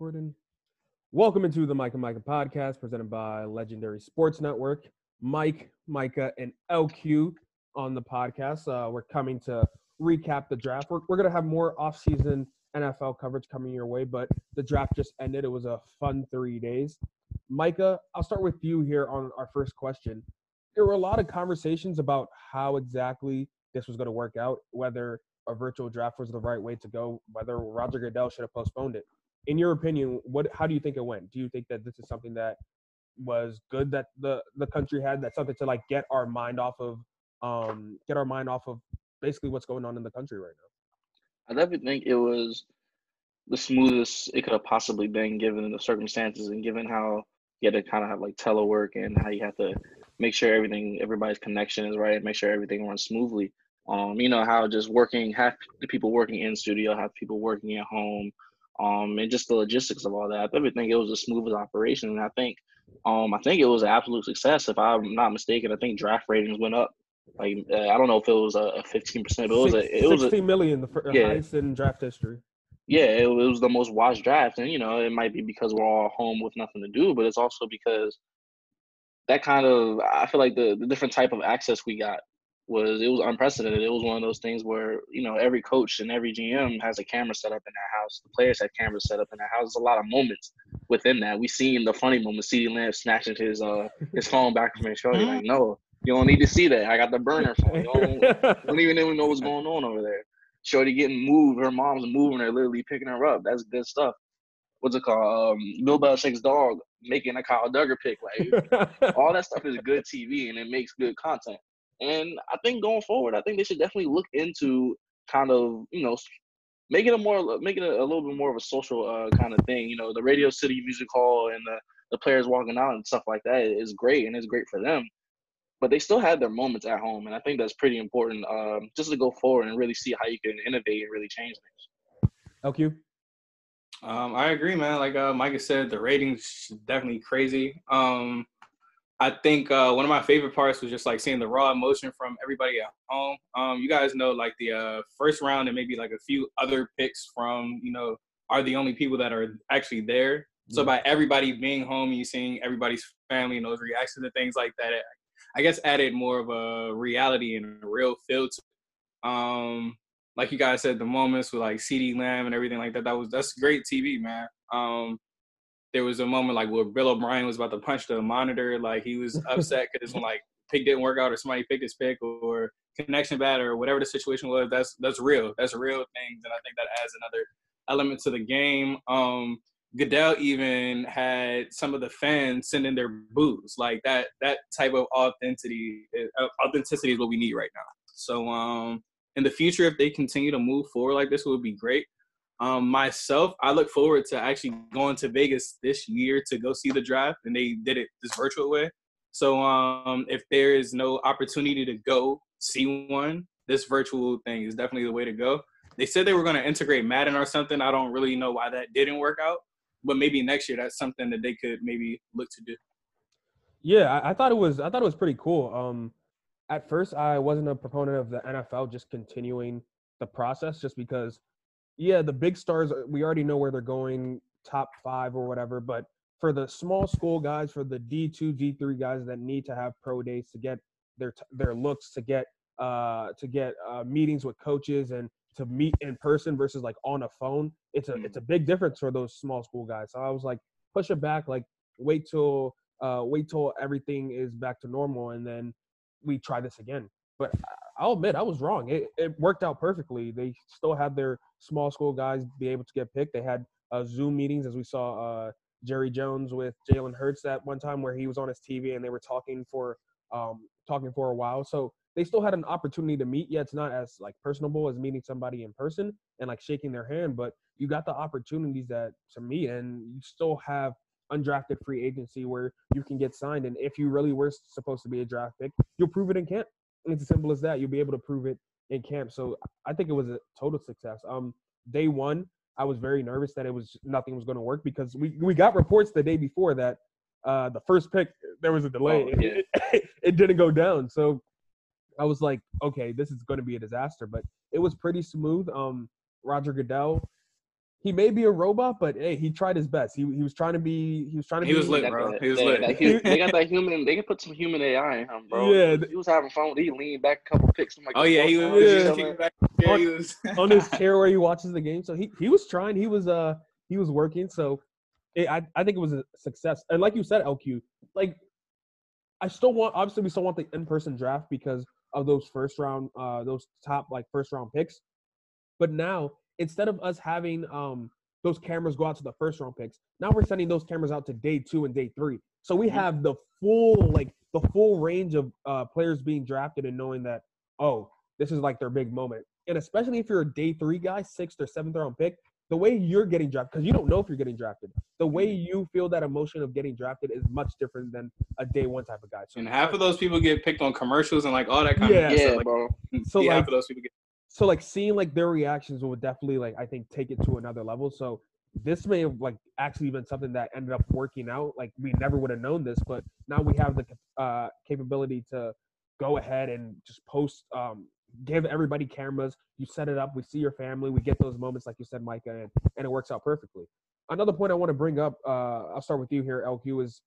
recording. Welcome into the Mike and Micah podcast presented by Legendary Sports Network. Mike, Micah, and LQ on the podcast. Uh, we're coming to recap the draft. We're, we're going to have more off-season NFL coverage coming your way, but the draft just ended. It was a fun three days. Micah, I'll start with you here on our first question. There were a lot of conversations about how exactly this was going to work out, whether a virtual draft was the right way to go, whether Roger Goodell should have postponed it in your opinion, what how do you think it went? Do you think that this is something that was good that the the country had? That's something to like get our mind off of um get our mind off of basically what's going on in the country right now. I definitely think it was the smoothest it could have possibly been given the circumstances and given how you had to kind of have like telework and how you have to make sure everything everybody's connection is right, and make sure everything runs smoothly. Um, you know how just working have the people working in studio, have people working at home, um, and just the logistics of all that. I definitely think it was the smoothest operation, and I think, um, I think it was an absolute success. If I'm not mistaken, I think draft ratings went up. Like uh, I don't know if it was a fifteen percent, but it was a it was sixteen a, million, the yeah. highest in draft history. Yeah, it, it was the most watched draft, and you know it might be because we're all home with nothing to do, but it's also because that kind of I feel like the, the different type of access we got was it was unprecedented. It was one of those things where you know every coach and every GM has a camera set up in their house. The players had cameras set up in their house. There's a lot of moments within that. We seen the funny moment. CeeDee Lamb snatching his uh his phone back from his shoulder. Like, no, you don't need to see that. I got the burner phone. You don't, don't even, even know what's going on over there. Shorty getting moved. Her mom's moving her, literally picking her up. That's good stuff. What's it called? Um, Bill Belichick's dog making a Kyle Dugger pick. Like all that stuff is good TV and it makes good content. And I think going forward, I think they should definitely look into kind of, you know, making it more, making it a little bit more of a social uh, kind of thing. You know, the Radio City Music Hall and the, the players walking out and stuff like that is great and it's great for them. But they still had their moments at home, and I think that's pretty important um, just to go forward and really see how you can innovate and really change things. LQ. Um, I agree, man. Like uh, Micah said, the ratings definitely crazy. Um, I think uh, one of my favorite parts was just like seeing the raw emotion from everybody at home. Um, you guys know like the uh, first round and maybe like a few other picks from you know are the only people that are actually there. So by everybody being home, and you seeing everybody's family and those reactions and things like that, I guess added more of a reality and a real feel to. Um, like you guys said, the moments with like CeeDee Lamb and everything like that. That was that's great TV, man. Um, there was a moment like where Bill O'Brien was about to punch the monitor, like he was upset because like pick didn't work out or somebody picked his pick or connection bad or whatever the situation was. That's that's real. That's real things, and I think that adds another element to the game. Um, Goodell even had some of the fans send in their boos, like that. That type of authenticity, uh, authenticity is what we need right now. So, um, in the future, if they continue to move forward like this, it would be great. Um, myself, I look forward to actually going to Vegas this year to go see the draft, and they did it this virtual way. So um, if there is no opportunity to go see one, this virtual thing is definitely the way to go. They said they were going to integrate Madden or something. I don't really know why that didn't work out, but maybe next year that's something that they could maybe look to do. Yeah, I, I thought it was. I thought it was pretty cool. Um, at first, I wasn't a proponent of the NFL just continuing the process, just because yeah, the big stars, uh, we already know where they're going, top five or whatever. But for the small school guys, for the D2, D3 guys that need to have pro days to get their their looks, to get uh, to get uh, meetings with coaches and to meet in person versus like on a phone, it's a it's a big difference for those small school guys. So I was like, push it back, like wait till uh, wait till everything is back to normal, and then we try this again. But I'll admit I was wrong. It, it worked out perfectly. They still had their small school guys be able to get picked. They had uh, Zoom meetings, as we saw uh, Jerry Jones with Jalen Hurts at one time, where he was on his TV and they were talking for um, talking for a while. So they still had an opportunity to meet. Yeah, it's not as like personable as meeting somebody in person and like shaking their hand, but you got the opportunities that to meet, and you still have undrafted free agency where you can get signed. And if you really were supposed to be a draft pick, you'll prove it in camp. It's as simple as that. You'll be able to prove it in camp. So I think it was a total success. Um, day one, I was very nervous that it was nothing was going to work because we we got reports the day before that uh, the first pick there was a delay. Oh, yeah. it, it, didn't go down. So I was like, okay, this is going to be a disaster. But it was pretty smooth. Um, Roger Goodell, he may be a robot, but hey, he tried his best. He he was trying to be he was trying to He be was lit, Got bro. that- He was that- lit. that hu- they got that human. They can put some human AI in him, bro. Yeah, he was having fun. He leaned back a couple picks. I'm like, Oh yeah, he was, "What's he was Yeah. just up, kicking man?" back. Yeah, he was on his chair where he watches the game. So he he was trying. He was uh he was working. So it, I I think it was a success. And like you said, LQ, like I still want obviously we still want the in person draft because of those first round uh those top like first round picks. But now instead of us having um those cameras go out to the first round picks, now we're sending those cameras out to day two and day three. So we Mhm. have the full like the full range of uh players being drafted and knowing that oh this is like their big moment. And especially if you're a day three guy, sixth or seventh round pick, the way you're getting drafted, because you don't know if you're getting drafted, the way you feel that emotion of getting drafted is much different than a day one type of guy. So and half of those people get picked on commercials and like all that kind Yeah. of Yeah, stuff. Like, bro. So, yeah, like- half of those people get. So like seeing like their reactions would definitely like I think take it to another level. So this may have like actually been something that ended up working out. Like we never would have known this, but now we have the uh, capability to go ahead and just post, um, give everybody cameras. You set it up, we see your family, we get those moments like you said, Micah, and, and it works out perfectly. Another point I want to bring up, uh, I'll start with you here, LQ, is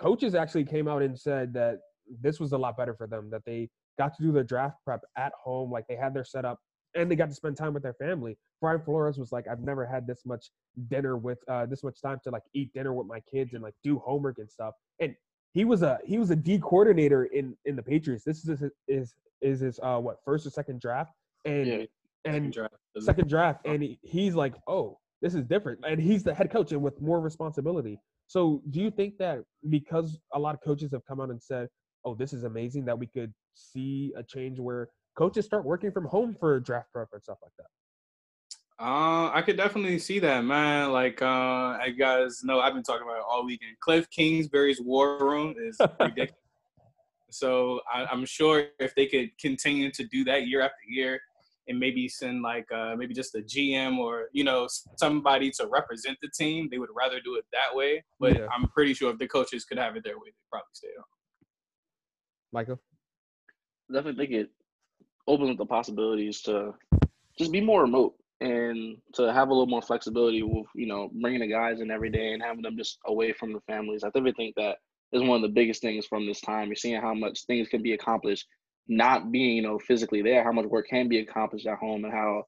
coaches actually came out and said that this was a lot better for them, that they got to do their draft prep at home, like they had their setup, and they got to spend time with their family. Brian Flores was like, I've never had this much dinner with uh, this much time to like eat dinner with my kids and like do homework and stuff. And he was a he was a D coordinator in in the Patriots. This is his, is is his uh what first or second draft, and Yeah. and draft. second draft, and he, he's like, oh, this is different, and he's the head coach and with more responsibility. So, do you think that because a lot of coaches have come out and said, oh, this is amazing, that we could see a change where coaches start working from home for draft prep and stuff like that? Uh, I could definitely see that, man. Like, uh, you guys know, I've been talking about it all weekend. Kliff Kingsbury's war room is ridiculous. so I, I'm sure if they could continue to do that year after year, and maybe send like uh, maybe just a GM or you know somebody to represent the team, they would rather do it that way. But Yeah. I'm pretty sure if the coaches could have it their way, they'd probably stay on. Michael? definitely think it opens up the possibilities to just be more remote and to have a little more flexibility with you know bringing the guys in every day and having them just away from the families. I definitely think that is one of the biggest things from this time. You're seeing how much things can be accomplished not being you know physically there, how much work can be accomplished at home, and how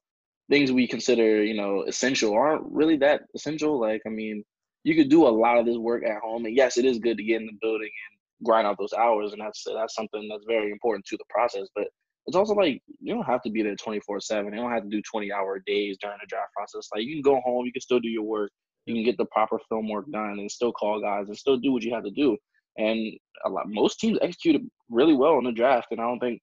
things we consider you know essential aren't really that essential. Like I mean, you could do a lot of this work at home, and yes, it is good to get in the building and grind out those hours, and that's that's something that's very important to the process. But it's also like you don't have to be there 24 7 you don't have to do 20 hour days during the draft process like you can go home you can still do your work you can get the proper film work done and still call guys and still do what you have to do and a lot most teams executed really well in the draft and i don't think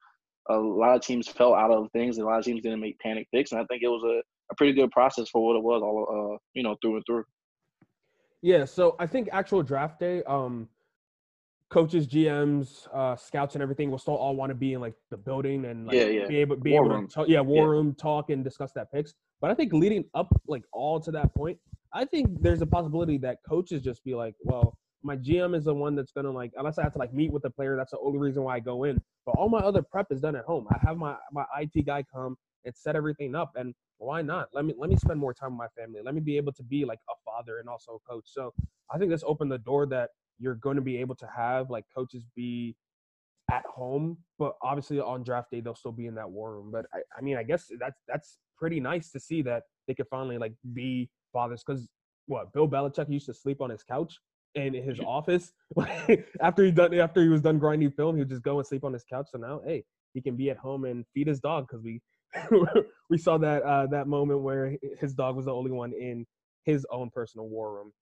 a lot of teams fell out of things and a lot of teams didn't make panic picks and i think it was a, a pretty good process for what it was all uh you know through and through Yeah, so I think actual draft day, um, coaches, GMs, uh, scouts, and everything will still all want to be in like the building and like Yeah, yeah. be able be War able room. to talk, yeah war Yeah. room talk and discuss that picks. But I think leading up like all to that point, I think there's a possibility that coaches just be like, well, my GM is the one that's gonna like unless I have to like meet with the player, that's the only reason why I go in. But all my other prep is done at home. I have my my IT guy come and set everything up and why not? Let me let me spend more time with my family. Let me be able to be like a father and also a coach. So I think this opened the door that you're going to be able to have like coaches be at home, but obviously on draft day they'll still be in that war room. But I, I mean, I guess that's that's pretty nice to see that they could finally like be fathers. Because what Bill Belichick used to sleep on his couch in his office after he done after he was done grinding film, he would just go and sleep on his couch. So now, hey, he can be at home and feed his dog because we we saw that uh, that moment where his dog was the only one in his own personal war room.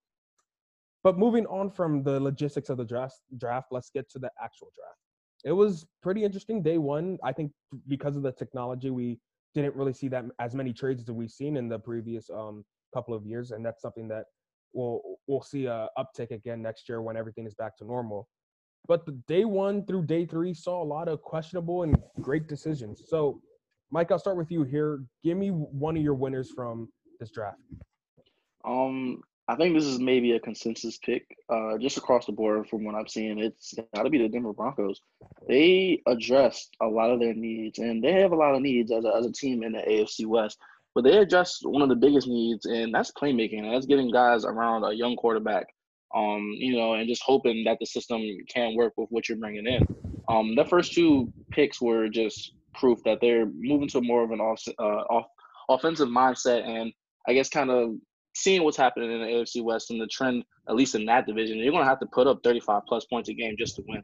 But moving on from the logistics of the draft, draft, let's get to the actual draft. It was pretty interesting day one. I think because of the technology, we didn't really see that as many trades as we've seen in the previous um, couple of years, and that's something that we'll we'll see a uptick again next year when everything is back to normal. But the day one through day three saw a lot of questionable and great decisions. So, Mike, I'll start with you here. Give me one of your winners from this draft. Um, I think this is maybe a consensus pick, uh, just across the board from what I've seen. It's got to be the Denver Broncos. They addressed a lot of their needs, and they have a lot of needs as a, as a team in the AFC West. but they address one of the biggest needs, and that's playmaking. And that's getting guys around a young quarterback. Um, you know, and just hoping that the system can work with what you're bringing in. Um, the first two picks were just proof that they're moving to more of an off, uh, off offensive mindset, and I guess kind of seeing what's happening in the AFC West and the trend, at least in that division, you're going to have to put up 35 plus points a game just to win.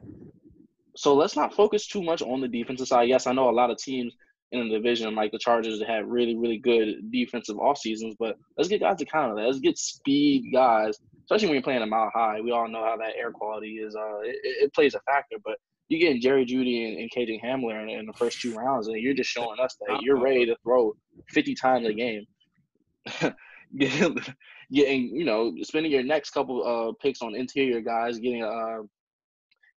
So let's not focus too much on the defensive side. Yes, I know a lot of teams in the division, like the Chargers, that have really, really good defensive off seasons, but let's get guys to counter that. Let's get speed guys, especially when you're playing a mile high. We all know how that air quality is. Uh, it, it plays a factor, but you're getting Jerry Jeudy and, and KJ Hamler in, in, the first two rounds, and you're just showing us that you're ready to throw 50 times a game. getting, getting, you know, spending your next couple uh picks on interior guys, getting uh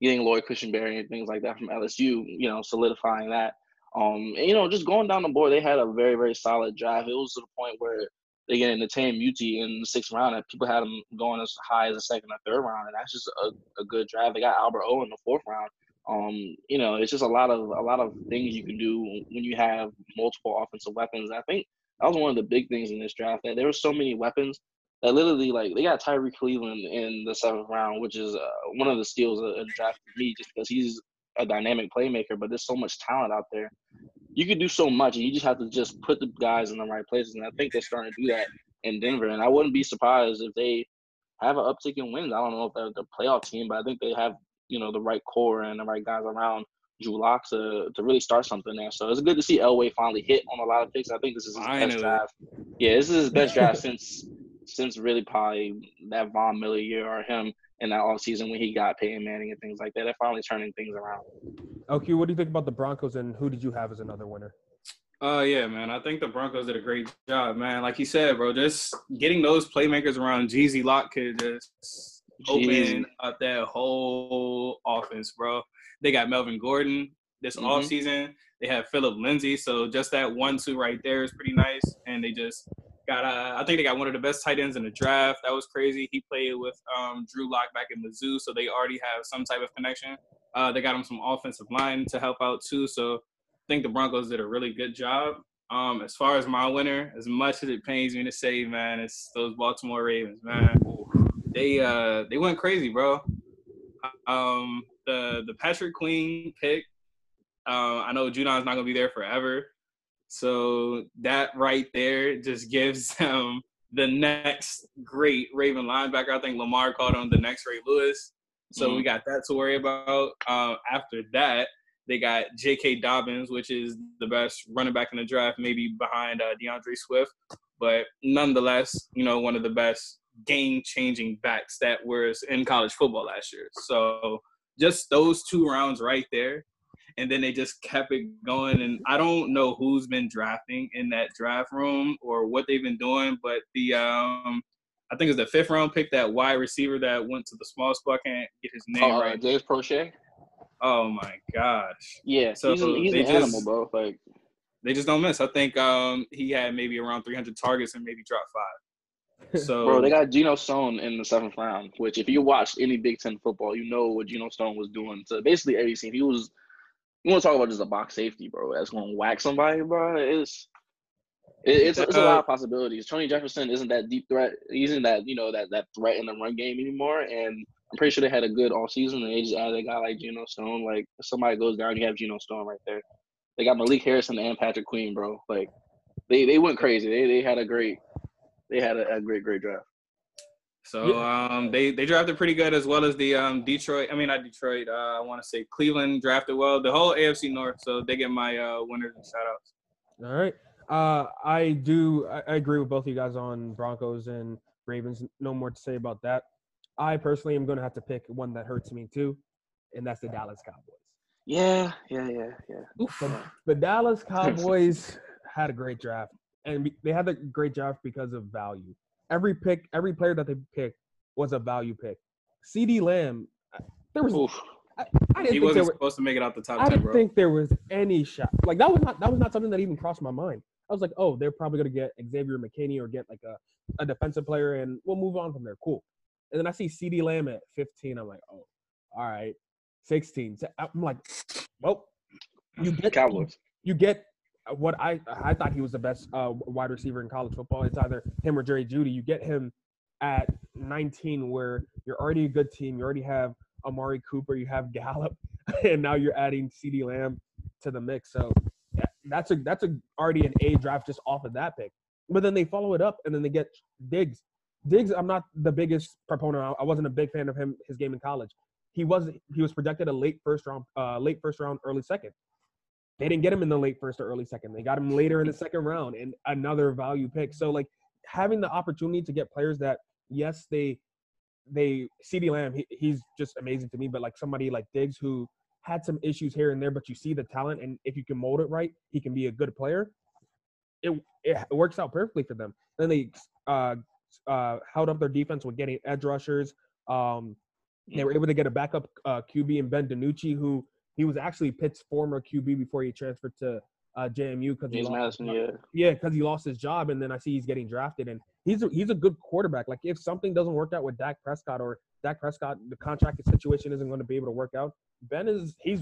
getting Lloyd Cushenberry and things like that from LSU, you know, solidifying that. Um, and, you know, just going down the board, they had a very, very solid drive. It was to the point where they get into Netane Muti in the sixth round, and people had them going as high as the second or third round, and that's just a, a good draft. They got Albert O in the fourth round. Um, you know, it's just a lot of a lot of things you can do when you have multiple offensive weapons. I think that was one of the big things in this draft that there were so many weapons that literally like they got Tyrie Cleveland in the seventh round, which is uh, one of the steals of the draft for me, just because he's a dynamic playmaker. But there's so much talent out there. You could do so much, and you just have to just put the guys in the right places. And I think they're starting to do that in Denver. And I wouldn't be surprised if they have an uptick in wins. I don't know if they're the playoff team, but I think they have you know the right core and the right guys around Drew Lock to, to really start something there. So it's good to see Elway finally hit on a lot of picks. I think this is his best draft. Yeah, this is his best draft since since really probably that Von Miller year or him in that off season when he got Peyton Manning and things like that. They're finally turning things around. Okay, what do you think about the Broncos and who did you have as another winner? Uh yeah, man. I think the Broncos did a great job, man. Like you said, bro, just getting those playmakers around Jeezy Lock could just open up that whole offense, bro. They got Melvin Gordon this mm-hmm. off season. They have Philip Lindsay, so just that one two right there is pretty nice. And they just got uh, I think they got one of the best tight ends in the draft. That was crazy. He played with um, Drew Lock back in Mizzou, so they already have some type of connection. Uh, they got him some offensive line to help out too. So I think the Broncos did a really good job. Um, as far as my winner, as much as it pains me to say, man, it's those Baltimore Ravens, man they uh they went crazy, bro. Um, the the Patrick Queen pick. Uh, I know Judon's not gonna be there forever, so that right there just gives them the next great Raven linebacker. I think Lamar called him the next Ray Lewis. So mm-hmm. we got that to worry about. Um, after that, they got J.K. Dobbins, which is the best running back in the draft, maybe behind uh, D'Andre Swift, but nonetheless, you know, one of the best game changing backs that was in college football last year. So just those two rounds right there. And then they just kept it going. And I don't know who's been drafting in that draft room or what they've been doing, but the um I think it's the fifth round pick, that wide receiver that went to the small school. I can't get his name uh, right. James Proche. Oh my gosh. Yeah, so he's, a, he's an just, animal, bro. Like they just don't miss. I think um he had maybe around 300 targets and maybe dropped five. So, bro, they got Geno Stone in the seventh round. Which, if you watched any Big Ten football, you know what Geno Stone was doing to basically every team. He was. You want to talk about just a box safety, bro? That's going to whack somebody, bro. It's it's, it's a lot of possibilities. Tony Jefferson isn't that deep threat. He isn't that you know that that threat in the run game anymore. And I'm pretty sure they had a good all season. And they just added a guy like Geno Stone. Like if somebody goes down, you have Geno Stone right there. They got Malik Harrison and Patrick Queen, bro. Like they they went crazy. They they had a great they had a, a great, great draft. So um, they they drafted pretty good as well as the um, Detroit. I mean, not Detroit. Uh, I want to say Cleveland drafted well. The whole AFC North. So they get my uh, winners and shout outs. All right. Uh, I do. I, I agree with both of you guys on Broncos and Ravens. No more to say about that. I personally am going to have to pick one that hurts me too, and that's the Dallas Cowboys. Yeah, yeah, yeah, yeah. The, the Dallas Cowboys had a great draft and they had a great draft because of value. Every pick, every player that they picked was a value pick. CeeDee Lamb, there was. I, I, didn't he think wasn't were, supposed to make it out the top. I 10, didn't bro. think there was any shot. Like that was not that was not something that even crossed my mind. I was like, oh, they're probably gonna get Xavier McKinney or get like a, a defensive player, and we'll move on from there. Cool. And then I see CeeDee Lamb at 15. I'm like, oh, all right. 16. I'm like, well, you get Cowboys. You get what I I thought he was the best uh, wide receiver in college football. It's either him or Jerry Jeudy. You get him at 19, where you're already a good team. You already have Amari Cooper, you have Gallup, and now you're adding CeeDee Lamb to the mix. So that's a that's a already an A draft just off of that pick. But then they follow it up, and then they get Diggs. Diggs, I'm not the biggest proponent. I wasn't a big fan of him his game in college. He was he was projected a late first round, uh, late first round, early second. They didn't get him in the late first or early second. They got him later in the second round and another value pick. So like having the opportunity to get players that yes they they CeeDee Lamb he, he's just amazing to me, but like somebody like Diggs who had some issues here and there, but you see the talent and if you can mold it right, he can be a good player. It it, works out perfectly for them. Then they uh uh held up their defense with getting edge rushers. Um, they were able to get a backup uh, QB in Ben DiNucci, who he was actually Pitt's former QB before he transferred to uh, JMU because James Madison, yeah, yeah, because he lost his job, and then I see he's getting drafted, and he's a, he's a good quarterback. Like if something doesn't work out with Dak Prescott or Dak Prescott, the contract situation isn't going to be able to work out. Ben is he's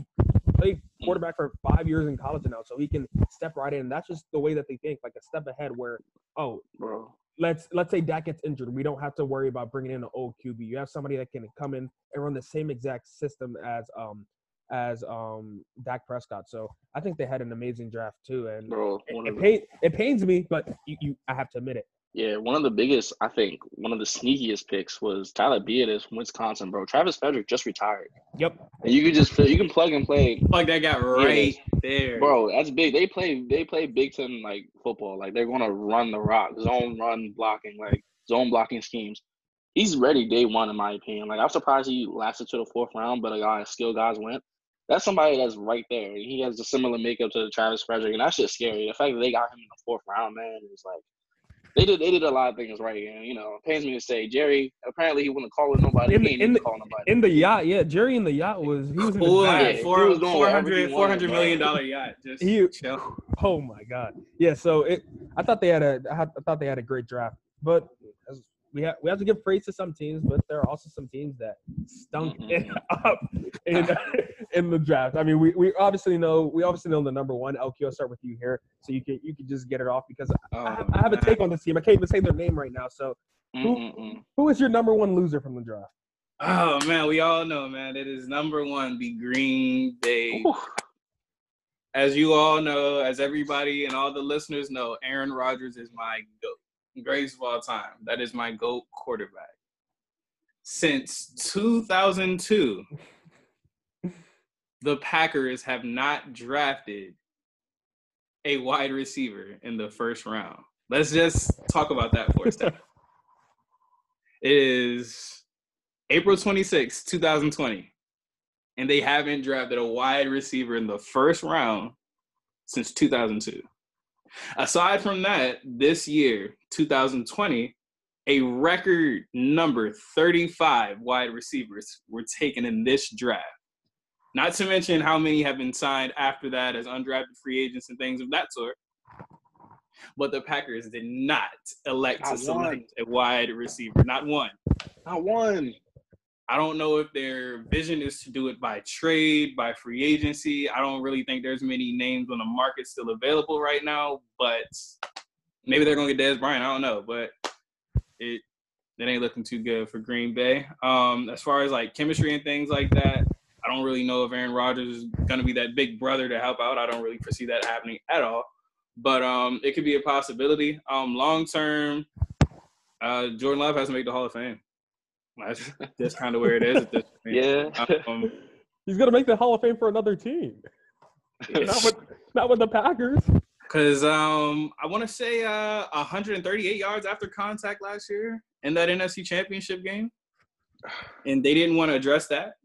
played quarterback for five years in college now, so he can step right in. That's just the way that they think, like a step ahead. Where oh, bro, let's let's say Dak gets injured, we don't have to worry about bringing in an old QB. You have somebody that can come in and run the same exact system as um as um Dak Prescott. So I think they had an amazing draft too, and bro, it, it, pain, it pains me, but you, you I have to admit it. Yeah, one of the biggest, I think, one of the sneakiest picks was Tyler Biadasz from Wisconsin, bro. Travis Frederick just retired. Yep. And you can just you can plug and play. Plug that guy right there, bro. That's big. They play they play Big Ten like football. Like they're gonna run the rock, zone run blocking, like zone blocking schemes. He's ready day one, in my opinion. Like I'm surprised he lasted to the fourth round, but a guy skill guys went. That's somebody that's right there. He has a similar makeup to the Travis Frederick, and that's just scary. The fact that they got him in the fourth round, man, is like they did they did a lot of things right, and you know, it pains me to say, Jerry. Apparently, he wouldn't call with nobody. In the, in, the, in the yacht, yeah, Jerry in the yacht was he was in Ooh, yeah, four, was 400, 400 million dollar yacht. Just he, chill. Oh my god, yeah. So it, I thought they had a, I thought they had a great draft, but we have we have to give praise to some teams, but there are also some teams that stunk mm-hmm. up in, in the draft. I mean, we, we obviously know we obviously know the number one. LQ, I'll start with you here, so you can you can just get it off because oh, I, have, I, have, a oh, take on this team. I can't even say their name right now. So, who, who is your number one loser from the draft? Oh man, we all know, man. It is number one, the Green Bay. Ooh. As you all know, as everybody and all the listeners know, Aaron Rodgers is my goat greatest of all time. That is my GOAT quarterback. Since 2002, the Packers have not drafted a wide receiver in the first round. Let's just talk about that for a second. it is April 26, 2020, and they haven't drafted a wide receiver in the first round since 2002. Aside from that, this year, 2020, a record number 35 wide receivers were taken in this draft. Not to mention how many have been signed after that as undrafted free agents and things of that sort. But the Packers did not elect not to select a wide receiver. Not one. Not one. I don't know if their vision is to do it by trade, by free agency. I don't really think there's many names on the market still available right now, but maybe they're gonna get Dez Bryant. I don't know, but it it ain't looking too good for Green Bay. Um, as far as like chemistry and things like that, don't really know if Aaron Rodgers is gonna be that big brother to help out. I don't really foresee that happening at all. But um, it could be a possibility. Um, long term, uh, Jordan Love has to make the Hall of Fame. That's, that's kind of where it is at this point. Yeah. Um, He's gonna make the Hall of Fame for another team. not with not with the Packers. Cause um, I want to say uh, 138 yards after contact last year in that NFC Championship game, and they didn't want to address that.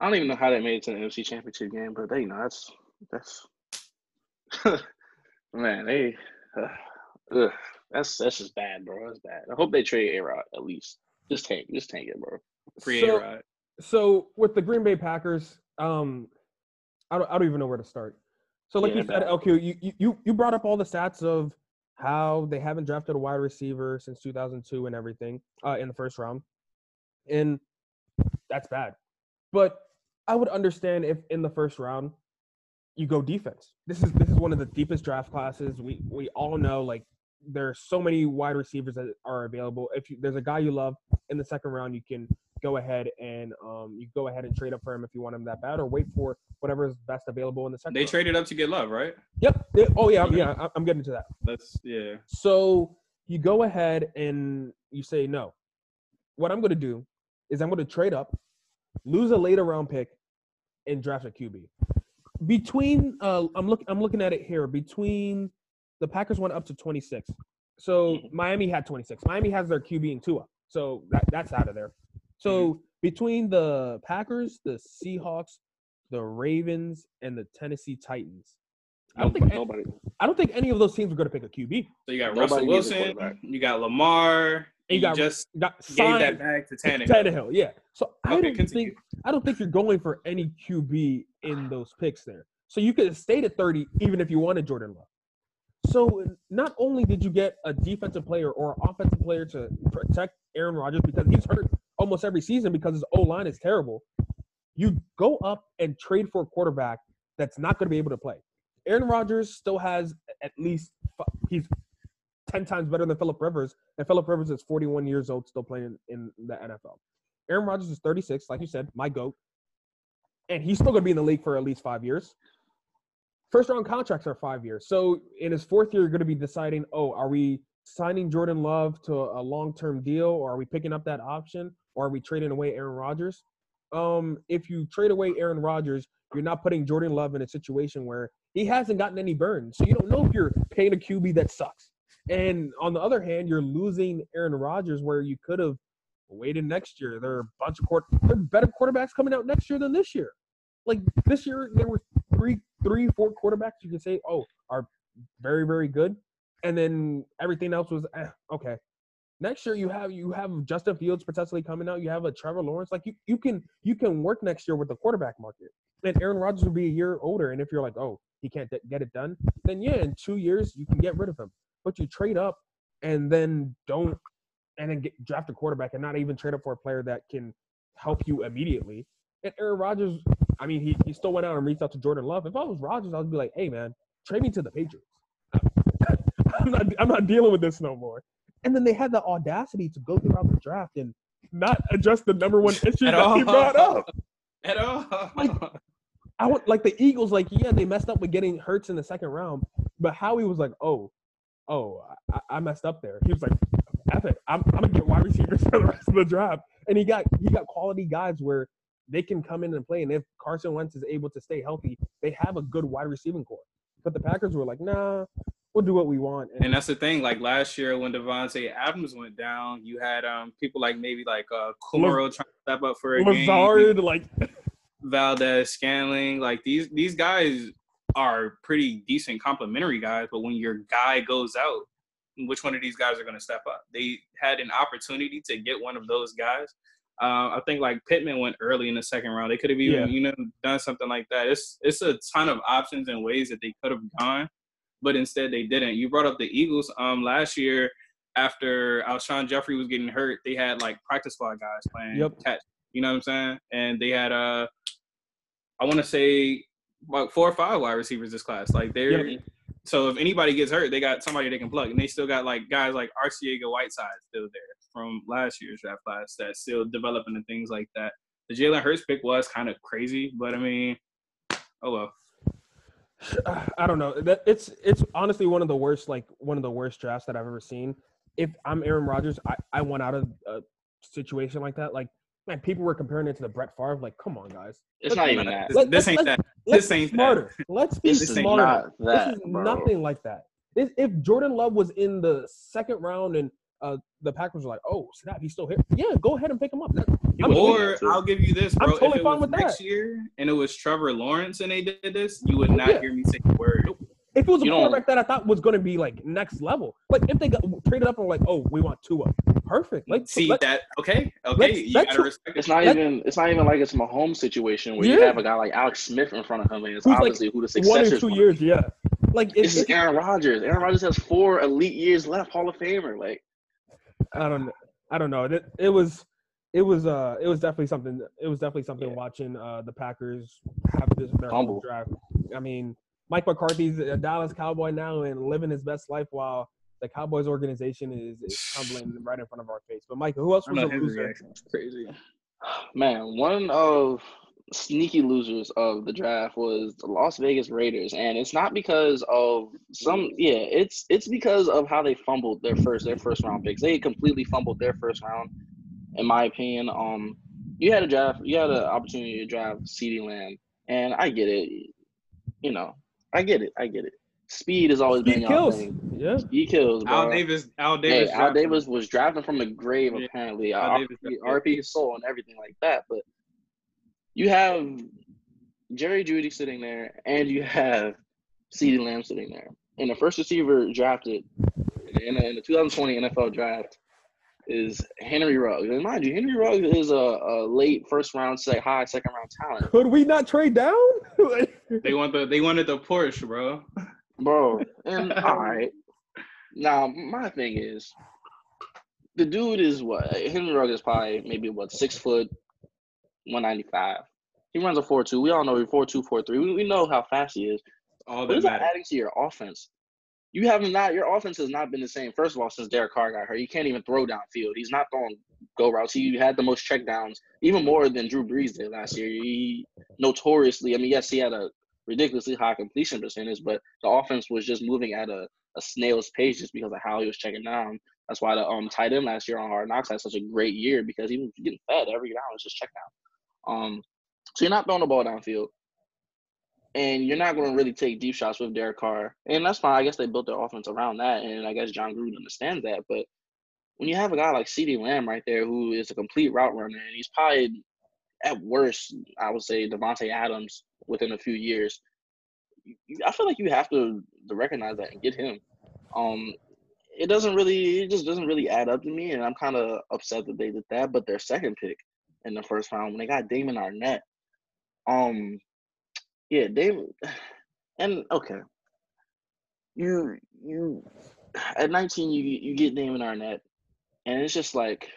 I don't even know how they made it to the NFC Championship game, but they, you know, that's that's man, they uh, that's that's just bad, bro. That's bad. I hope they trade A Rod at least. Just tank, just tank it, bro. Free so, A-Rod. So with the Green Bay Packers, um, I don't, I don't even know where to start. So like yeah, you said, LQ, you, you you brought up all the stats of how they haven't drafted a wide receiver since 2002 and everything uh, in the first round, and that's bad. But I would understand if in the first round you go defense. This is this is one of the deepest draft classes. We we all know like there are so many wide receivers that are available. If you, there's a guy you love in the second round, you can go ahead and um, you go ahead and trade up for him if you want him that bad, or wait for whatever is best available in the second. They round. traded up to get love, right? Yep. They- oh yeah, yeah. I'm- I'm getting to that. That's yeah. So you go ahead and you say no. What I'm going to do is I'm going to trade up, lose a later round pick, and draft a QB. Between uh, I'm look I'm looking at it here. Between the Packers went up to 26, so Mhm. Miami had 26. Miami has their QB in Tua, so that, that's out of there. So between the Packers, the Seahawks, the Ravens, and the Tennessee Titans, I don't think nobody. I don't think any of those teams are going to pick a QB. So you got Nobody Russell Wilson, you got Lamar, And you got just Got gave signed that back to Tannehill. Tannehill, yeah. So I Okay, don't continue. think I don't think you're going for any QB in those picks there. So you could have stayed at 30 even if you wanted Jordan Love. So not only did you get a defensive player or offensive player to protect Aaron Rodgers because he's hurt almost every season because his O line is terrible, you go up and trade for a quarterback that's not going to be able to play. Aaron Rodgers still has at least he's 10 times better than Philip Rivers, and Philip Rivers is 41 years old, still playing in the NFL. Aaron Rodgers is 36, like you said, my GOAT. And he's still going to be in the league for at least five years. First round contracts are five years. So in his fourth year, you're going to be deciding, oh, are we signing Jordan Love to a long term deal, or are we picking up that option, or are we trading away Aaron Rodgers? Um, if you trade away Aaron Rodgers, you're not putting Jordan Love in a situation where he hasn't gotten any burn. So you don't know if you're paying a QB that sucks. And on the other hand, you're losing Aaron Rodgers where you could have waited next year. There are a bunch of court there are better quarterbacks coming out next year than this year. Like this year, there were three, three, four quarterbacks you could say, oh, are very, very good. And then everything else was eh, okay. Next year you have you have Justin Fields potentially coming out. You have a Trevor Lawrence. Like you, you can you can work next year with the quarterback market. And Aaron Rodgers will be a year older. And if you're like, oh, he can't get it done, then yeah, in two years you can get rid of him. But you trade up and then don't and then get, draft a quarterback and not even trade up for a player that can help you immediately. And Aaron Rodgers, I mean, he, he still went out and reached out to Jordan Love. If I was Rodgers, I'd be like, hey man, trade me to the Patriots. I'm not I'm not dealing with this no more. And then they had the audacity to go throughout the draft and not address the number one issue At that he brought up. At all. Like- I want like the Eagles, like yeah, they messed up with getting Hurts in the second round, but Howie was like, oh, oh, I, I messed up there. He was like, it, I'm, I'm gonna get wide receivers for the rest of the draft, and he got he got quality guys where they can come in and play, and if Carson Wentz is able to stay healthy, they have a good wide receiving core. But the Packers were like, nah, we'll do what we want. And that's the thing. Like last year when Davante Adams went down, you had um people like maybe like uh Kumerow trying to step up for a game. Lazard, like Valdes, Scantling, like these these guys are pretty decent complimentary guys, but when your guy goes out, which one of these guys are going to step up? They had an opportunity to get one of those guys. Uh, I think like Pittman went early in the second round. They could have even Yeah. you know done something like that. It's it's a ton of options and ways that they could have gone, but instead they didn't. You brought up the Eagles. Um, last year after Alshon Jeffery was getting hurt, they had like practice squad guys playing Yep. catch. You know what I'm saying? And they had uh I want to say about four or five wide receivers this class. Like they're Yep. so if anybody gets hurt, they got somebody they can plug, and they still got like guys like Arcega Whiteside still there from last year's draft class that's still developing and things like that. The Jalen Hurts pick was kind of crazy, but I mean, oh well. I don't know. That it's it's honestly one of the worst, like one of the worst drafts that I've ever seen. If I'm Aaron Rodgers, I, I want out of a situation like that. Like, man, people were comparing it to the Brett Favre. Like, come on, guys. It's not even that. This, Let- this let's- ain't that. Let's This be ain't that. smarter. Let's be This This is ain't smarter. not that, this is bro. nothing like that. If, if Jordan Love was in the second round and uh, the Packers were like, "Oh snap, he's still here," yeah, go ahead and pick him up. That- I'm Or too. I'll give you this, bro. I'm totally if it fine was with next that. year and it was Trevor Lawrence and they did this, you would not Yeah. hear me say a word. If it was a You don't- quarterback that I thought was going to be like next level, like if they got traded up and were like, "Oh, we want Tua," perfect. Like, See let- that? Okay, okay. let's- you let's- gotta respect it. It's not That- even. It's not even like it's a Mahomes situation where you have a guy like Alex Smith in front of him, and it's Who's like obviously who the successor in is. two gonna years, yeah. Like This it's, Aaron Rodgers. Aaron Rodgers has four elite years left, Hall of Famer. Like I don't know. I don't know. It, it was it was uh it was definitely something it was definitely something Yeah. watching uh the Packers have this their Humble. draft. I mean, Mike McCarthy's a Dallas Cowboy now and living his best life while the Cowboys organization is, is tumbling right in front of our face. But Mike, who else was a loser? Crazy. Man, one of sneaky losers of the draft was the Las Vegas Raiders, and it's not because of some. Yeah, it's it's because of how they fumbled their first their first round picks. They completely fumbled their first round, in my opinion. Um, you had a draft, you had an opportunity to draft CeeDee Lamb, and I get it. You know, I get it. I get it. Speed has always Speed been kills. Thing. Yeah. Speed kills. Bro. Al Davis. Al Hey, Davis. Al Davis was drafting from the grave, Yeah, apparently. Al Davis RP, RP his soul and everything like that. But you have Jerry Jeudy sitting there, and you have CeeDee Lamb sitting there. And the first receiver drafted in the, in the 2020 NFL draft is Henry Ruggs. And mind you, Henry Ruggs is a, a late first round, say high second round talent. Could we not trade down? They want the. They wanted the Porsche, bro. Bro, and all right. Now, my thing is, the dude is what? Henry Ruggs is probably maybe what six foot, one ninety five. He runs a four two. We all know he's four two, four three. We, we know how fast he is. All But that he's not adding to your offense. You have not. Your offense has not been the same. First of all, since Derek Carr got hurt, he can't even throw downfield. He's not throwing go routes. He had the most checkdowns, even more than Drew Brees did last year. He notoriously, I mean, yes, he had a ridiculously high completion percentage, but the offense was just moving at a, a snail's pace just because of how he was checking down. That's why the um tight end last year on Hard Knocks had such a great year because he was getting fed every down. It's just check down. Um, so you're not throwing the ball downfield and you're not going to really take deep shots with Derek Carr, and that's fine. I guess they built their offense around that, and I guess Jon Gruden understands that. But when you have a guy like CeeDee Lamb right there, who is a complete route runner, and he's probably at worst, I would say Davante Adams within a few years. I feel like you have to, to recognize that and get him. Um, it doesn't really, it just doesn't really add up to me, and I'm kind of upset that they did that. But their second pick in the first round, when they got Damon Arnette, um, yeah, David, and okay, you you at 19 you you get Damon Arnette, and it's just like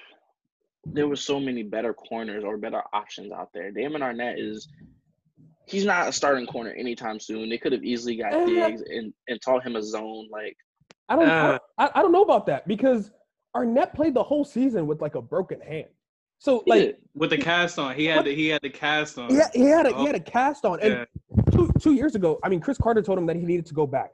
there were so many better corners or better options out there. Damon Arnette is he's not a starting corner anytime soon. They could have easily got Uh, Diggs and, and taught him a zone. Like I don't, Uh. I, I don't know about that because Arnette played the whole season with like a broken hand. So like. With the cast on, he had the he had the cast on. he he had a Oh. he had a cast on, and Yeah. two two years ago, I mean, Chris Carter told him that he needed to go back.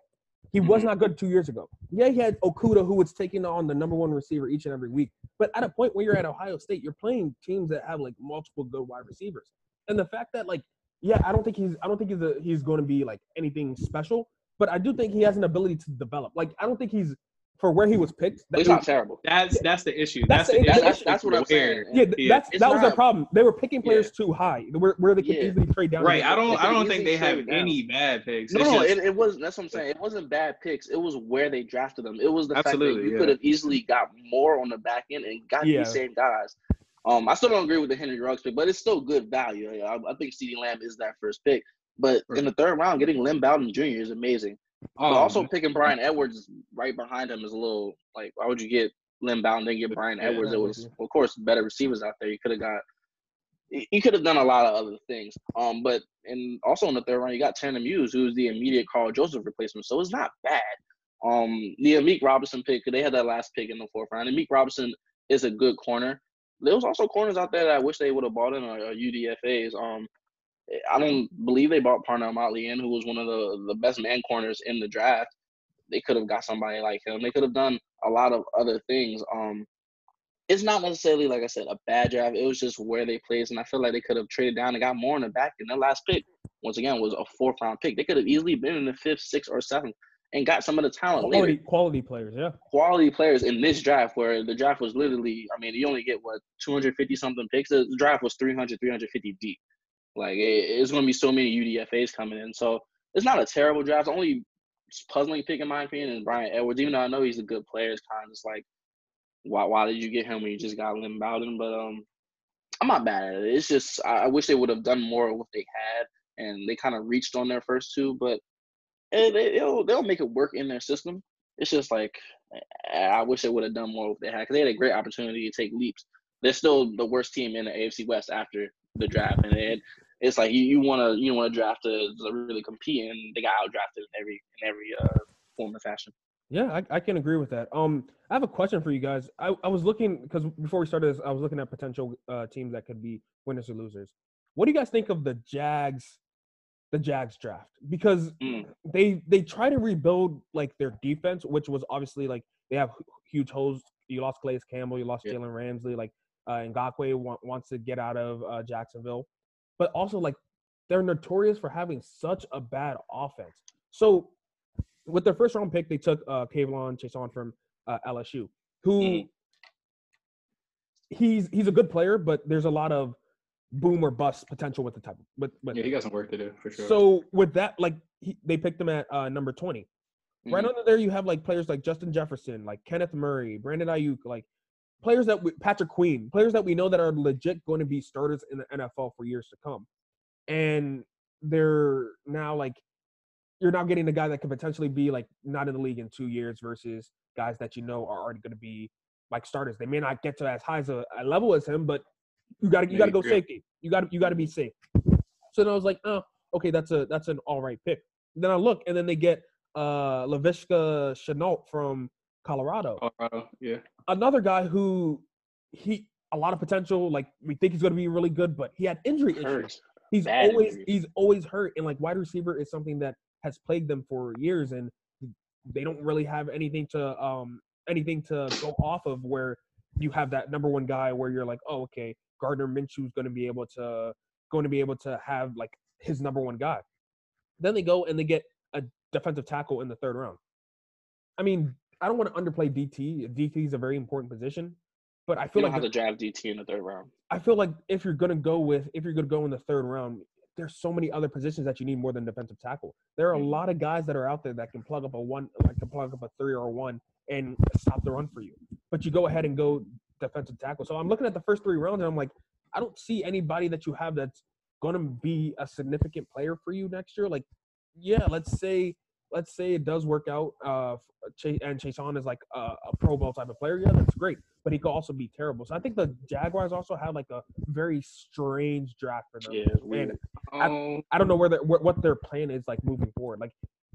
He was Mhm. not good two years ago. Yeah, he had Okudah, who was taking on the number one receiver each and every week. But at a point where you're at Ohio State, you're playing teams that have like multiple good wide receivers, and the fact that like, yeah, I don't think he's I don't think he's a, he's going to be like anything special, but I do think he has an ability to develop. Like, I don't think he's for where he was picked. But he's not terrible. That's that's the issue. That's That's, the the issue. issue. That's- that's what I'm saying. yeah, Yeah. that's It's that was their problem. They were picking players too high, where, where they could Yeah. easily trade down. Right. I don't I don't think they have down. any bad picks. No, no, just- it, it wasn't. That's what I'm saying. It wasn't bad picks. It was where they drafted them. It was the fact that you yeah. could have easily got more on the back end and got Yeah. these same guys. Um, I still don't agree with the Henry Ruggs pick, but it's still good value. I, I think CeeDee Lamb is that first pick. But in the third round, getting Lynn Bowden Jr. is amazing. But um, also picking Bryan Edwards right behind him is a little like, why would you get Lynn Bowden then get Bryan Yeah, Edwards? It was, of course, better receivers out there. You could have got, you could have done a lot of other things. Um, but and also in the third round, you got Tanner Muse, who's the immediate Karl Joseph replacement. So it's not bad. Um, the Amik Robinson pick, they had that last pick in the fourth round. Amik Robinson is a good corner. There was also corners out there that I wish they would have bought in or, or UDFA's. Um, I don't believe they bought Parnell Motley in, who was one of the, the best man corners in the draft. They could have got somebody like him. They could have done a lot of other things. Um, it's not necessarily, like I said, a bad draft. It was just where they placed, and I feel like they could have traded down and got more in the back. And their last pick, once again, was a fourth round pick. They could have easily been in the fifth, sixth, or seventh and got some of the talent later quality quality players. Yeah, quality players in this draft where the draft was literally i mean you only get what 250 something picks the draft was 300 350 deep like it, it's going to be so many udfas coming in. So it's not a terrible draft. The only puzzling pick in my opinion is bryan edwards even though i know he's a good player it's kind of just like why, why did you get him when you just got lynn bowden? But um i'm not bad at it. It's just i, I wish they would have done more of what they had and they kind of reached on their first two but eh, they, they'll, they'll make it work in their system. It's just like I wish they would have done more if they had, because they had a great opportunity to take leaps. They're still the worst team in the AFC West after the draft, and they had, it's like you, you want to you want to draft to, to really compete, and they got outdrafted in every in every uh, form and fashion. Yeah, I, I can agree with that. Um, I have a question for you guys. I, I was looking because before we started this, I was looking at potential uh, teams that could be winners or losers. What do you guys think of the Jags, the Jags draft? Because Mm. they they try to rebuild like their defense, which was obviously like they have huge holes. You lost Calais Campbell, you lost Yeah. Jalen Ramsey, like uh, Ngakoue wa- wants to get out of uh, Jacksonville, but also like they're notorious for having such a bad offense. So with their first round pick, they took uh, K'Lavon Chaisson from uh, LSU, who Mhm. he's he's a good player, but there's a lot of boom or bust potential with the type. With Yeah, he got some work to do for sure. so with that, like he, they picked him at uh, number 20 Right Mhm. under there, you have like players like Justin Jefferson, like Kenneth Murray, Brandon Aiyuk, like players that we, Patrick Queen, players that we know that are legit going to be starters in the NFL for years to come. And they're now like you're now getting a guy that could potentially be like not in the league in two years versus guys that you know are already going to be like starters. They may not get to as high as a, a level as him, but you got to you got to go good. safety. You got to you got to be safe. So then I was like, oh, okay, that's a that's an all right pick. Then I look, and then they get uh Laviska Shenault from Colorado, Colorado, yeah. another guy who he a lot of potential. Like we think he's going to be really good, but he had injury issues. He's Bad always injuries. he's always hurt, and like wide receiver is something that has plagued them for years, and they don't really have anything to um anything to go off of where you have that number one guy where you're like, oh okay, Gardner Minshew's going to be able to going to be able to have like his number one guy. Then they go and they get a defensive tackle in the third round. I mean, I don't want to underplay DT. DT is a very important position, but I You feel don't like have the- to draft DT in the third round. I feel like if you're gonna go with if you're gonna go in the third round, there's so many other positions that you need more than defensive tackle. There are a Mhm. lot of guys that are out there that can plug up a one, like can plug up a three or a one and stop the run for you. But you go ahead and go defensive tackle. So I'm looking at the first three rounds and I'm like, I don't see anybody that you have that's gonna be a significant player for you next year. Like, yeah, let's say let's say it does work out, uh, and Chaisson is like a, a Pro Bowl type of player. Yeah, that's great. But he could also be terrible. So I think the Jaguars also had like a very strange draft for them. Yeah. And Um, I don't know where what their plan is like moving forward. Like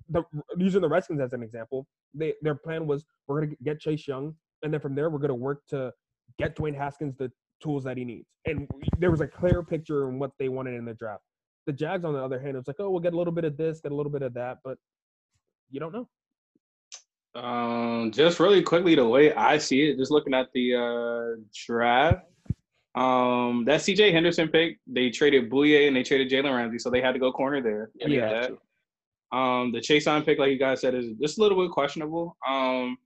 the using the Redskins as an example, they their plan was we're gonna get Chase Young, and then from there we're gonna work to get Dwayne Haskins the tools that he needs. And there was a clear picture on what they wanted in the draft. The Jags, on the other hand, it was like, oh, we'll get a little bit of this, get a little bit of that, but you don't know. Um, just really quickly, the way I see it, just looking at the uh, draft, um, that CJ Henderson pick, they traded Bouye and they traded Jalen Ramsey, so they had to go corner there. Yeah, they Yeah. have that. to. Um, the Chaisson pick, like you guys said, is just a little bit questionable. Um,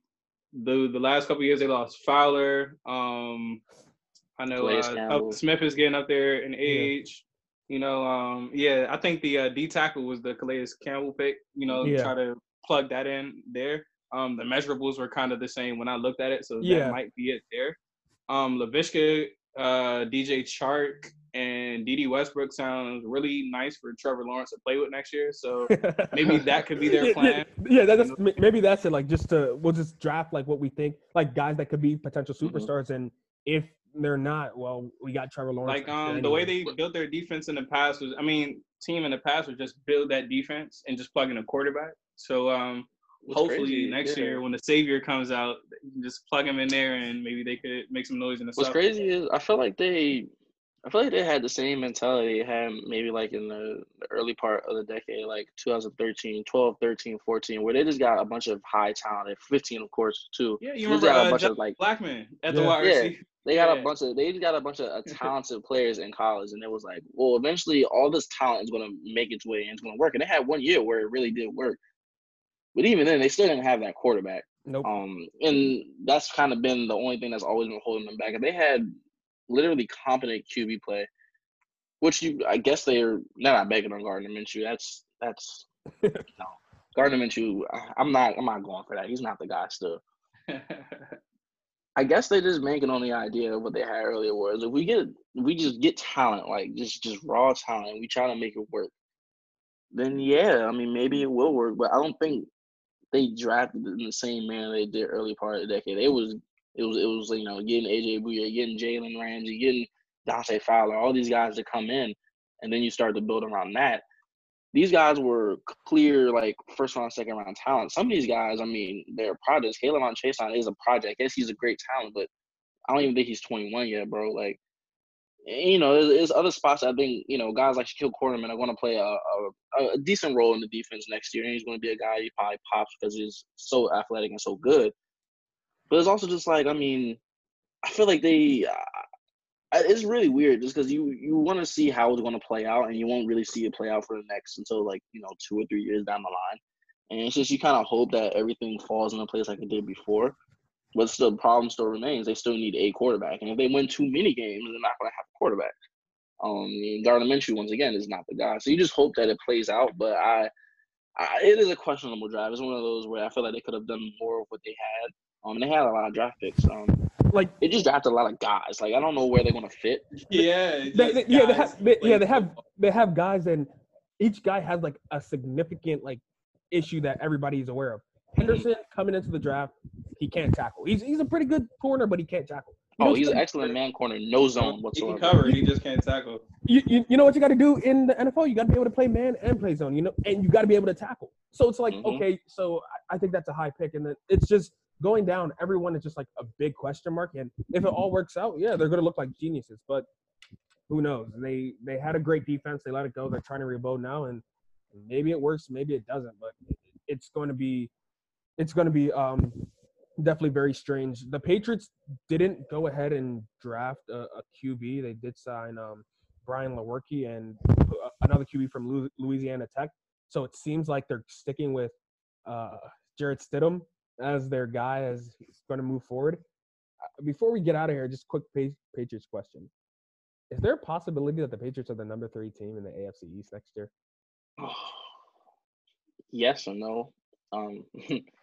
the the last couple years they lost Fowler. Um, I know uh, Smith is getting up there in age. You know, um, yeah, I think the uh, D tackle was the Calais Campbell pick. You know, Yeah. try to plug that in there. Um, the measurables were kind of the same when I looked at it, so Yeah. that might be it there. Um, Laviska, uh, DJ Chark, and Dede Westbrook sounds really nice for Trevor Lawrence to play with next year. So maybe that could be their plan. Yeah, yeah that's maybe that's it. Like just to we'll just draft like what we think, like guys that could be potential Mm-hmm. superstars, and if they're not, well, we got Trevor Lawrence. like um the way they built their defense in the past was I mean team in the past was just build that defense and just plug in a quarterback. So um What's hopefully crazy- next yeah. year when the savior comes out, you can just plug him in there and maybe they could make some noise in the What's south. crazy is I feel like they, I feel like they had the same mentality had maybe like in the, the early part of the decade, like 2013, 12, 13, 14, where they just got a bunch of high talent, 15 of course too. Yeah, you remember got a uh, bunch Jeff of like Blackmon at the Yeah. wide Yeah. they got Yeah. a bunch of they just got a bunch of uh, talented players in college, and it was like, well, eventually all this talent is gonna make its way and it's gonna work. And they had one year where it really did work, but even then, they still didn't have that quarterback. nope. Um, and that's kind of been the only thing that's always been holding them back. If they had literally competent QB play, which you, I guess they're they're not begging on Gardner Minshew. That's that's no Gardner Minshew. I- I'm not I'm not going for that. He's not the guy still. I guess they just banking on the idea of what they had earlier was if we get we just get talent, like just just raw talent, we try to make it work, then yeah, I mean maybe it will work. But I don't think they drafted in the same manner they did early part of the decade. It was it was it was you know getting AJ Bouye, getting Jalen Ramsey, getting Dante Fowler, all these guys to come in. and then you start to build around that. These guys were clear, like first round, second round talent. Some of these guys, I mean, they're projects. K'Lavon Chaisson is a project. Yes, he's a great talent, but I don't even think he's 21 yet, bro. Like, you know, there's, there's other spots I think, you know, guys like Shaquille Quarterman are going to play a, a, a, decent role in the defense next year. And he's going to be a guy he probably pops because he's so athletic and so good. But it's also just like, I mean, I feel like they, uh, it's really weird just because you, you want to see how it's going to play out and you won't really see it play out for the next until like, you know, two or three years down the line. And it's just you kind of hope that everything falls into place like it did before. But the problem still remains. They still need a quarterback, and if they win too many games, they're not going to have a quarterback. Um, Gardner Minshew once again is not the guy. So you just hope that it plays out. But I, I, it is a questionable draft. It's one of those where I feel like they could have done more of what they had. Um, they had a lot of draft picks. Um, like they just drafted a lot of guys. Like I don't know where they're going to fit. Yeah, they, they, yeah, they have, they, yeah, they have they have guys, and each guy has like a significant like issue that everybody's aware of. Henderson coming into the draft, he can't tackle. He's he's a pretty good corner, but he can't tackle. You oh, he's an excellent man corner, no zone whatsoever. He can cover, he just can't tackle. You, you, you know what you got to do in the NFL? You got to be able to play man and play zone. You know, and you got to be able to tackle. So it's like, mm-hmm. okay, so I think that's a high pick, and then it's just going down. Everyone is just like a big question mark, and if it all works out, yeah, they're going to look like geniuses. But who knows? They they had a great defense. They let it go. They're trying to rebuild now, and maybe it works, maybe it doesn't. But it's going to be it's going to be um, definitely very strange. The Patriots didn't go ahead and draft a, a QB. They did sign um, Brian Lewerke and another QB from Louisiana Tech. So it seems like they're sticking with uh, Jarrett Stidham as their guy as he's going to move forward. Uh, before we get out of here, just quick Patriots question: Is there a possibility that the Patriots are the number three team in the AFC East next year? yes and no. Um,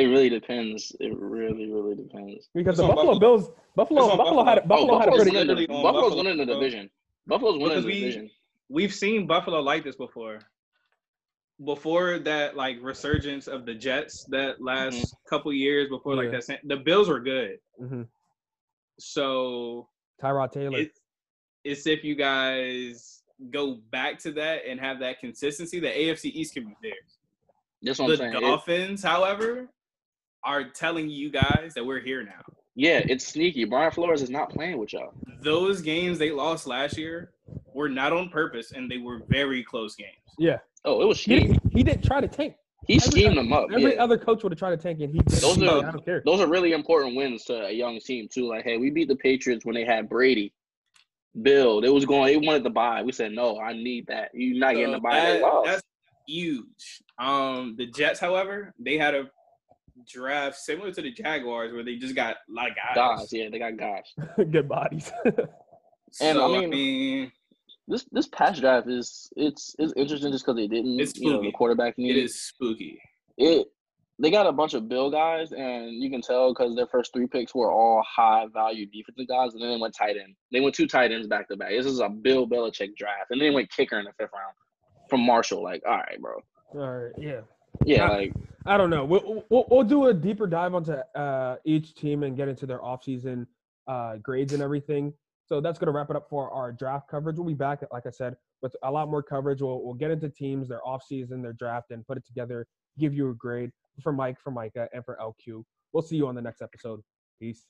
It really depends. It really, really depends. Because the Buffalo, Buffalo, Bills, Buffalo, Buffalo, had Buffalo oh, had a pretty good. Buffalo's Buffalo, winning the division. Buffalo's winning the we, division. We've seen Buffalo like this before. Before that, like resurgence of the Jets that last mm-hmm. couple years before, yeah. like that, the Bills were good. Mm-hmm. So Tyrod Taylor. It's, it's if you guys go back to that and have that consistency, the AFC East can be theirs. That's what the I'm saying. Dolphins, it, however, are telling you guys that we're here now. Yeah, it's sneaky. Brian Flores is not playing with y'all. Those games they lost last year were not on purpose, and they were very close games. Yeah. Oh, it was he, he, didn't try to tank. He every, schemed them up. Every yeah. other coach would have tried to tank, and he. Those are I don't care. those are really important wins to a young team too. Like, hey, we beat the Patriots when they had Brady. Bill, it was going. They wanted to buy. We said no. I need that. You're not so getting the buy. That, that's huge. Um, the Jets, however, they had a draft similar to the Jaguars where they just got a lot of guys. Guys, yeah, they got guys. Good bodies. and so, I, mean, I mean, this this past draft is it's it's interesting just because they didn't it's you know the quarterback need. It is spooky. It they got a bunch of Bill guys, and you can tell because their first three picks were all high value defensive guys, and then they went tight end. They went two tight ends back to back. This is a Bill Belichick draft, and then they went kicker in the fifth round from Marshall. Like, all right, bro. All right, yeah. Yeah, I, like I don't know. We'll, we'll, we'll do a deeper dive onto uh, each team and get into their offseason uh, grades and everything. So that's going to wrap it up for our draft coverage. We'll be back, like I said, with a lot more coverage. We'll, we'll get into teams, their offseason, their draft, and put it together, give you a grade for Mike, for Micah, and for LQ. We'll see you on the next episode. Peace.